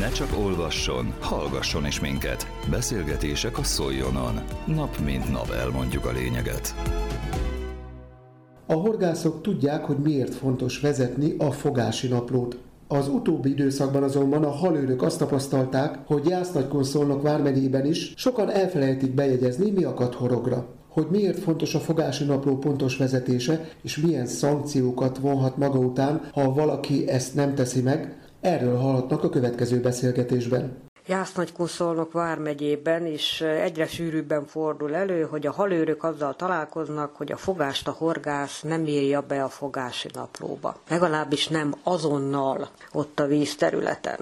Ne csak olvasson, hallgasson is minket. Beszélgetések a Szoljonon. Nap mint nap elmondjuk a lényeget. A horgászok tudják, hogy miért fontos vezetni a fogási naplót. Az utóbbi időszakban azonban a halőrök azt tapasztalták, hogy Jász-Nagykonszolnok vármegyében is sokan elfelejtik bejegyezni, mi akad horogra. Hogy miért fontos a fogási napló pontos vezetése, és milyen szankciókat vonhat maga után, ha valaki ezt nem teszi meg, erről hallhatnak a következő beszélgetésben. Jász-Nagykunszolnok vármegyében is egyre sűrűbben fordul elő, hogy a halőrök azzal találkoznak, hogy a fogást a horgász nem írja be a fogási naplóba. Legalábbis nem azonnal ott a vízterületen.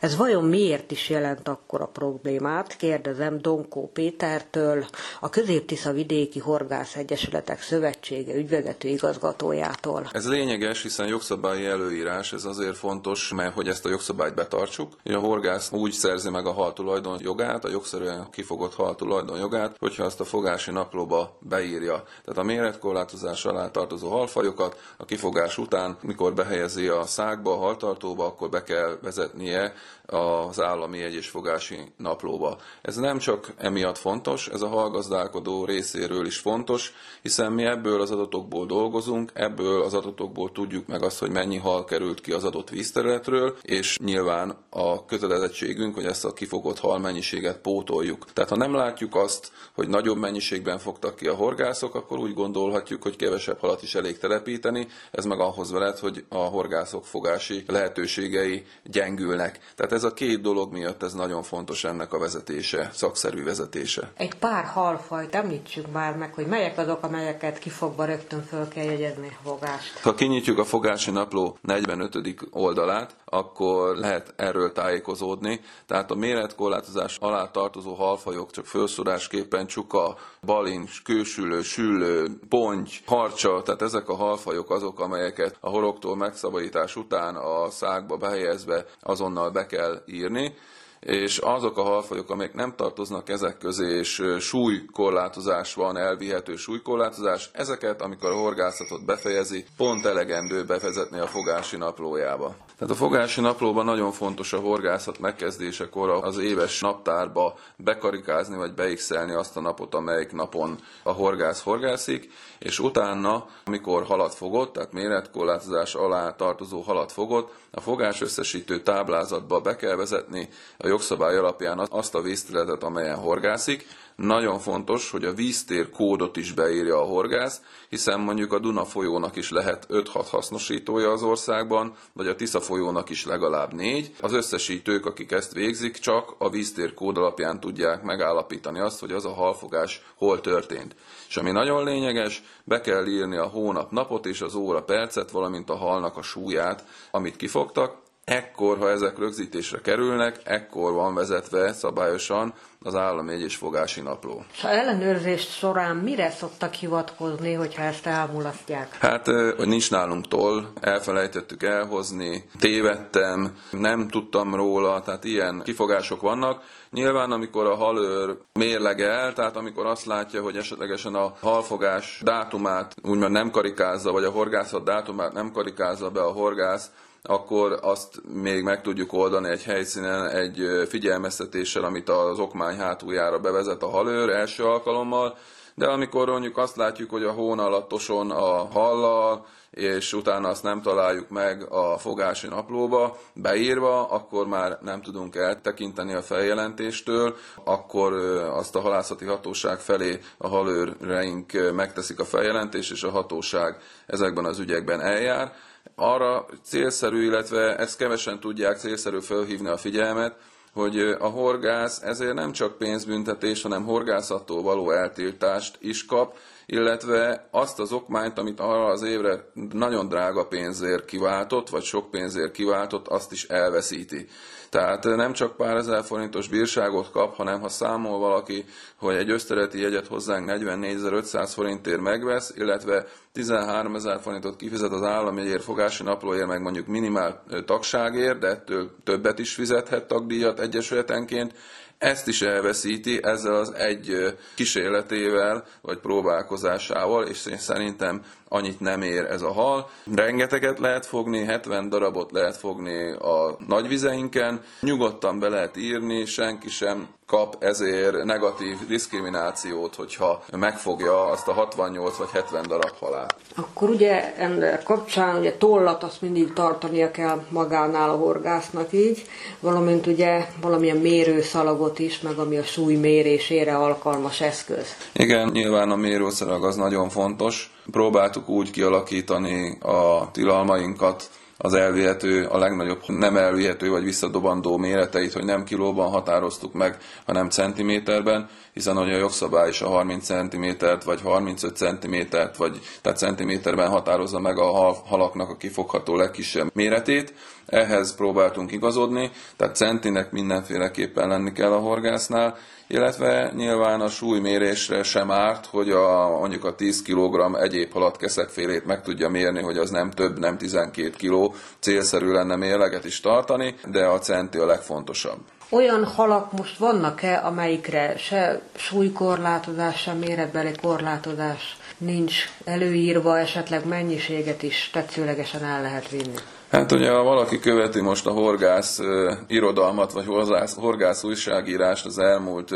Ez vajon miért is jelent akkor a problémát? Kérdezem Donkó Pétertől, a Közép-Tisza Vidéki Horgász Egyesületek Szövetsége ügyvezető igazgatójától. Ez lényeges, hiszen jogszabályi előírás, ez azért fontos, mert hogy ezt a jogszabályt betartsuk. A horgász úgy szerzi meg a hal tulajdon jogát, a jogszerűen kifogott hal tulajdon jogát, hogyha azt a fogási naplóba beírja. Tehát a méretkorlátozás alá tartozó halfajokat a kifogás után, mikor behelyezi a szákba, a haltartóba, akkor be kell vezetnie az állami egyesfogási naplóba. Ez nem csak emiatt fontos, ez a hallgazdálkodó részéről is fontos, hiszen mi ebből az adatokból dolgozunk, ebből az adatokból tudjuk meg azt, hogy mennyi hal került ki az adott vízterületről, és nyilván a kötelezettségünk, hogy ezt a kifogott hal mennyiséget pótoljuk. Tehát ha nem látjuk azt, hogy nagyobb mennyiségben fogtak ki a horgászok, akkor úgy gondolhatjuk, hogy kevesebb halat is elég telepíteni, ez meg ahhoz veled, hogy a horgászok fogási lehetőségei gyengülnek. Tehát ez a két dolog miatt ez nagyon fontos ennek a vezetése, szakszerű vezetése. Egy pár halfajt említsük már meg, hogy melyek azok, amelyeket kifogva rögtön föl kell jegyezni a fogást. Ha kinyitjuk a fogási napló 45. oldalát, akkor lehet erről tájékozódni. Tehát a méretkorlátozás alá tartozó halfajok csak felszórásképpen csuka, balincs, kősülő, süllő, ponty, harcsa, tehát ezek a halfajok azok, amelyeket a horoktól megszabadítás után a szákba behelyezve azonnal be kell írni és azok a halfajok, amelyek nem tartoznak ezek közé, és súlykorlátozás van, elvihető súlykorlátozás, ezeket, amikor a horgászatot befejezi, pont elegendő bevezetni a fogási naplójába. Tehát a fogási naplóban nagyon fontos a horgászat megkezdésekor az éves naptárba bekarikázni vagy beixelni azt a napot, amelyik napon a horgász horgászik, és utána, amikor halat fogott, tehát méretkorlátozás alá tartozó halat fogott, a fogás összesítő táblázatba be kell vezetni a jogszabály alapján azt a vízterületet, amelyen horgászik. Nagyon fontos, hogy a víztér kódot is beírja a horgász, hiszen mondjuk a Duna folyónak is lehet 5-6 hasznosítója az országban, vagy a Tisza folyónak is legalább 4. Az összesítők, akik ezt végzik, csak a víztér kód alapján tudják megállapítani azt, hogy az a halfogás hol történt. És ami nagyon lényeges, be kell írni a hónap napot és az óra percet, valamint a halnak a súlyát, amit kifogtak, Ekkor, ha ezek rögzítésre kerülnek, ekkor van vezetve szabályosan az állami egyes fogási napló. A ellenőrzés során mire szoktak hivatkozni, hogyha ezt elmulasztják? Hát, hogy nincs nálunk toll, elfelejtettük elhozni, tévedtem, nem tudtam róla, tehát ilyen kifogások vannak. Nyilván, amikor a halőr mérlegel, tehát amikor azt látja, hogy esetlegesen a halfogás dátumát úgymond nem karikázza, vagy a horgászat dátumát nem karikázza be a horgász, akkor azt még meg tudjuk oldani egy helyszínen egy figyelmeztetéssel, amit az okmány hátuljára bevezet a halőr első alkalommal, de amikor mondjuk azt látjuk, hogy a hón alattoson a hallal, és utána azt nem találjuk meg a fogási naplóba beírva, akkor már nem tudunk eltekinteni a feljelentéstől, akkor azt a halászati hatóság felé a halőreink megteszik a feljelentést, és a hatóság ezekben az ügyekben eljár arra célszerű, illetve ezt kevesen tudják célszerű felhívni a figyelmet, hogy a horgász ezért nem csak pénzbüntetés, hanem horgászattól való eltiltást is kap, illetve azt az okmányt, amit arra az évre nagyon drága pénzért kiváltott, vagy sok pénzért kiváltott, azt is elveszíti. Tehát nem csak pár ezer forintos bírságot kap, hanem ha számol valaki, hogy egy ösztereti jegyet hozzánk 44.500 forintért megvesz, illetve 13 ezer forintot kifizet az állam egyér fogási naplóért, meg mondjuk minimál tagságért, de ettől többet is fizethet tagdíjat egyesületenként, ezt is elveszíti ezzel az egy kísérletével, vagy próbálkozásával, és szerintem annyit nem ér ez a hal. Rengeteget lehet fogni, 70 darabot lehet fogni a nagyvizeinken, nyugodtan be lehet írni, senki sem kap ezért negatív diszkriminációt, hogyha megfogja azt a 68 vagy 70 darab halát. Akkor ugye ennek kapcsán ugye tollat azt mindig tartania kell magánál a horgásznak így, valamint ugye valamilyen mérőszalagot is, meg ami a súly mérésére alkalmas eszköz. Igen, nyilván a mérőszalag az nagyon fontos. Próbáltuk úgy kialakítani a tilalmainkat, az elvihető, a legnagyobb nem elvihető vagy visszadobandó méreteit, hogy nem kilóban határoztuk meg, hanem centiméterben, hiszen hogy a jogszabály is a 30 centimétert, vagy 35 centimétert, vagy tehát centiméterben határozza meg a halaknak a kifogható legkisebb méretét. Ehhez próbáltunk igazodni, tehát centinek mindenféleképpen lenni kell a horgásznál, illetve nyilván a súlymérésre sem árt, hogy a, mondjuk a 10 kg egyéb keszekfélét meg tudja mérni, hogy az nem több, nem 12 kg, célszerű lenne mérleget is tartani, de a centi a legfontosabb. Olyan halak most vannak-e, amelyikre se súlykorlátozás, se méretbeli korlátozás nincs előírva, esetleg mennyiséget is tetszőlegesen el lehet vinni? Hát ugye, ha valaki követi most a horgász uh, irodalmat, vagy horgász, horgász újságírást az elmúlt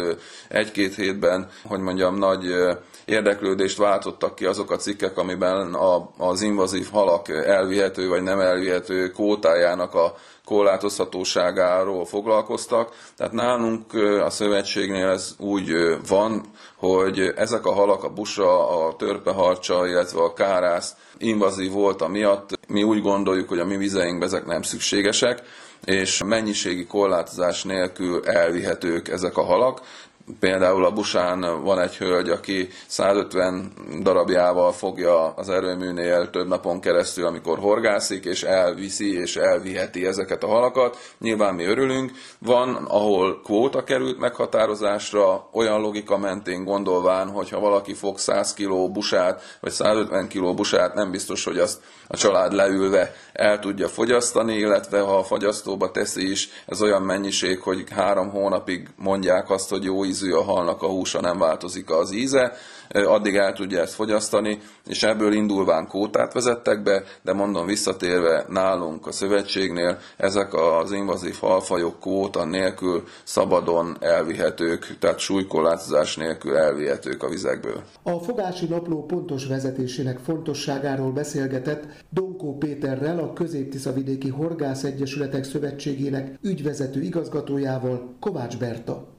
egy-két hétben, hogy mondjam, nagy uh, érdeklődést váltottak ki azok a cikkek, amiben a, az invazív halak elvihető vagy nem elvihető kótájának a korlátozhatóságáról foglalkoztak. Tehát nálunk a szövetségnél ez úgy van, hogy ezek a halak, a busa, a törpeharcsa, illetve a kárász invazív volt miatt, mi úgy gondoljuk, hogy a mi vizeinkben ezek nem szükségesek, és mennyiségi korlátozás nélkül elvihetők ezek a halak. Például a busán van egy hölgy, aki 150 darabjával fogja az erőműnél több napon keresztül, amikor horgászik, és elviszi és elviheti ezeket a halakat. Nyilván mi örülünk. Van, ahol kvóta került meghatározásra, olyan logika mentén gondolván, hogyha valaki fog 100 kg busát, vagy 150 kg busát, nem biztos, hogy azt a család leülve el tudja fogyasztani, illetve ha a fagyasztóba teszi is, ez olyan mennyiség, hogy három hónapig mondják azt, hogy jó ízű a halnak a húsa, nem változik az íze, addig el tudja ezt fogyasztani, és ebből indulván kótát vezettek be, de mondom visszatérve nálunk a szövetségnél, ezek az invazív halfajok kóta nélkül szabadon elvihetők, tehát súlykorlátozás nélkül elvihetők a vizekből. A fogási napló pontos vezetésének fontosságáról beszélgetett Donkó Péterrel, a Közép-Tiszavidéki Horgász Egyesületek Szövetségének ügyvezető igazgatójával Kovács Berta.